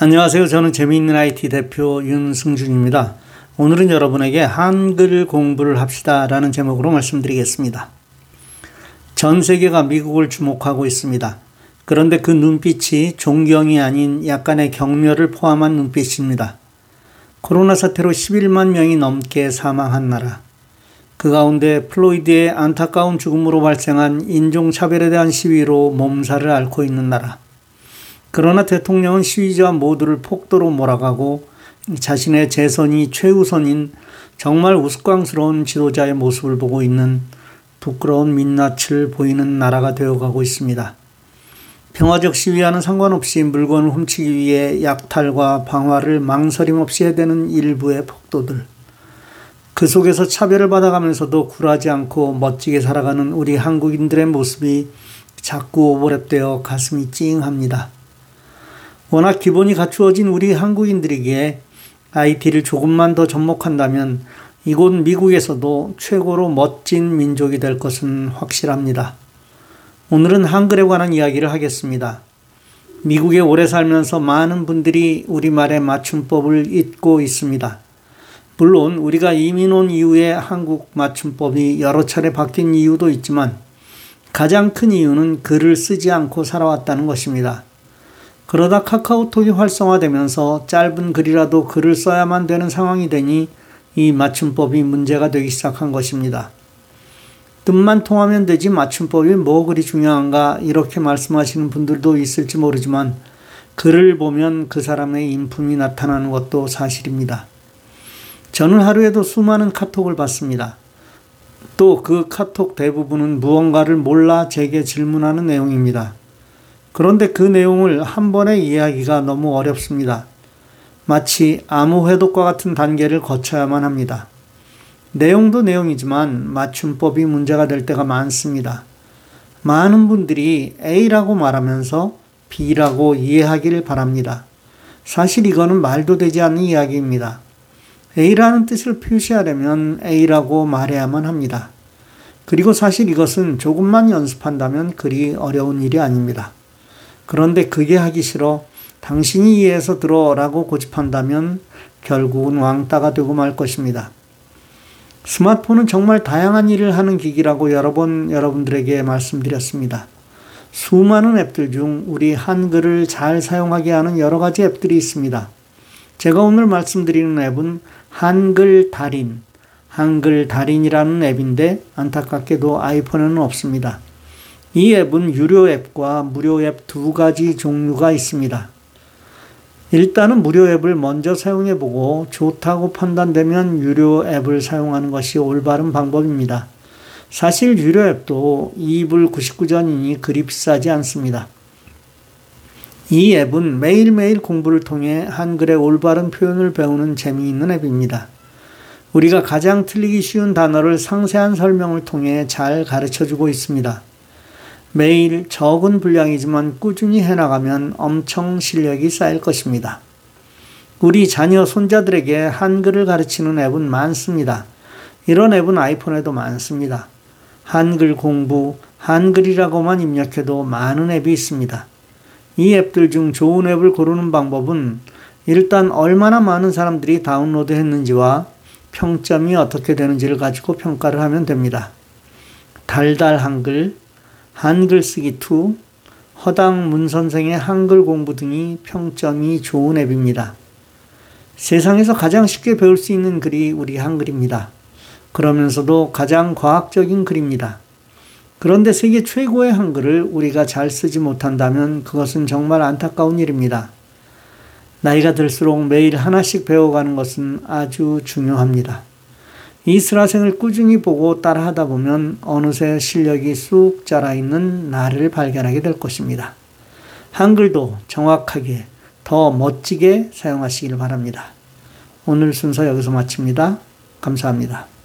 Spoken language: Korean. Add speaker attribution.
Speaker 1: 안녕하세요. 저는 재미있는 IT 대표 윤승준입니다. 오늘은 여러분에게 한글 공부를 합시다 라는 제목으로 말씀드리겠습니다. 전 세계가 미국을 주목하고 있습니다. 그런데 그 눈빛이 존경이 아닌 약간의 경멸을 포함한 눈빛입니다. 코로나 사태로 11만 명이 넘게 사망한 나라. 그 가운데 플로이드의 안타까운 죽음으로 발생한 인종차별에 대한 시위로 몸살을 앓고 있는 나라. 그러나 대통령은 시위자 모두를 폭도로 몰아가고 자신의 재선이 최우선인 정말 우스꽝스러운 지도자의 모습을 보고 있는 부끄러운 민낯을 보이는 나라가 되어가고 있습니다. 평화적 시위와는 상관없이 물건을 훔치기 위해 약탈과 방화를 망설임 없이 해대는 일부의 폭도들. 그 속에서 차별을 받아가면서도 굴하지 않고 멋지게 살아가는 우리 한국인들의 모습이 자꾸 오버랩되어 가슴이 찡합니다. 워낙 기본이 갖추어진 우리 한국인들에게 IT를 조금만 더 접목한다면 이곳 미국에서도 최고로 멋진 민족이 될 것은 확실합니다. 오늘은 한글에 관한 이야기를 하겠습니다. 미국에 오래 살면서 많은 분들이 우리말의 맞춤법을 잊고 있습니다. 물론 우리가 이민 온 이후에 한국 맞춤법이 여러 차례 바뀐 이유도 있지만 가장 큰 이유는 글을 쓰지 않고 살아왔다는 것입니다. 그러다 카카오톡이 활성화되면서 짧은 글이라도 글을 써야만 되는 상황이 되니 이 맞춤법이 문제가 되기 시작한 것입니다. 뜻만 통하면 되지 맞춤법이 뭐 그리 중요한가 이렇게 말씀하시는 분들도 있을지 모르지만 글을 보면 그 사람의 인품이 나타나는 것도 사실입니다. 저는 하루에도 수많은 카톡을 받습니다. 또 그 카톡 대부분은 무언가를 몰라 제게 질문하는 내용입니다. 그런데 그 내용을 한 번에 이해하기가 너무 어렵습니다. 마치 암호 회독과 같은 단계를 거쳐야만 합니다. 내용도 내용이지만 맞춤법이 문제가 될 때가 많습니다. 많은 분들이 A라고 말하면서 B라고 이해하기를 바랍니다. 사실 이거는 말도 되지 않는 이야기입니다. A라는 뜻을 표시하려면 A라고 말해야만 합니다. 그리고 사실 이것은 조금만 연습한다면 그리 어려운 일이 아닙니다. 그런데 그게 하기 싫어 당신이 이해해서 들어라고 고집한다면 결국은 왕따가 되고 말 것입니다. 스마트폰은 정말 다양한 일을 하는 기기라고 여러 번 여러분들에게 말씀드렸습니다. 수많은 앱들 중 우리 한글을 잘 사용하게 하는 여러 가지 앱들이 있습니다. 제가 오늘 말씀드리는 앱은 한글 달인, 한글 달인이라는 앱인데 안타깝게도 아이폰에는 없습니다. 이 앱은 유료 앱과 무료 앱 두 가지 종류가 있습니다. 일단은 무료 앱을 먼저 사용해 보고 좋다고 판단되면 유료 앱을 사용하는 것이 올바른 방법입니다. 사실 유료 앱도 2불 99전이니 그리 비싸지 않습니다. 이 앱은 매일매일 공부를 통해 한글의 올바른 표현을 배우는 재미있는 앱입니다. 우리가 가장 틀리기 쉬운 단어를 상세한 설명을 통해 잘 가르쳐 주고 있습니다. 매일 적은 분량이지만 꾸준히 해나가면 엄청 실력이 쌓일 것입니다. 우리 자녀, 손자들에게 한글을 가르치는 앱은 많습니다. 이런 앱은 아이폰에도 많습니다. 한글 공부, 한글이라고만 입력해도 많은 앱이 있습니다. 이 앱들 중 좋은 앱을 고르는 방법은 일단 얼마나 많은 사람들이 다운로드 했는지와 평점이 어떻게 되는지를 가지고 평가를 하면 됩니다. 달달 한글, 한글 쓰기 2, 허당 문 선생의 한글 공부 등이 평점이 좋은 앱입니다. 세상에서 가장 쉽게 배울 수 있는 글이 우리 한글입니다. 그러면서도 가장 과학적인 글입니다. 그런데 세계 최고의 한글을 우리가 잘 쓰지 못한다면 그것은 정말 안타까운 일입니다. 나이가 들수록 매일 하나씩 배워가는 것은 아주 중요합니다. 이스라생을 꾸준히 보고 따라하다 보면 어느새 실력이 쑥 자라있는 나를 발견하게 될 것입니다. 한글도 정확하게 더 멋지게 사용하시길 바랍니다. 오늘 순서 여기서 마칩니다. 감사합니다.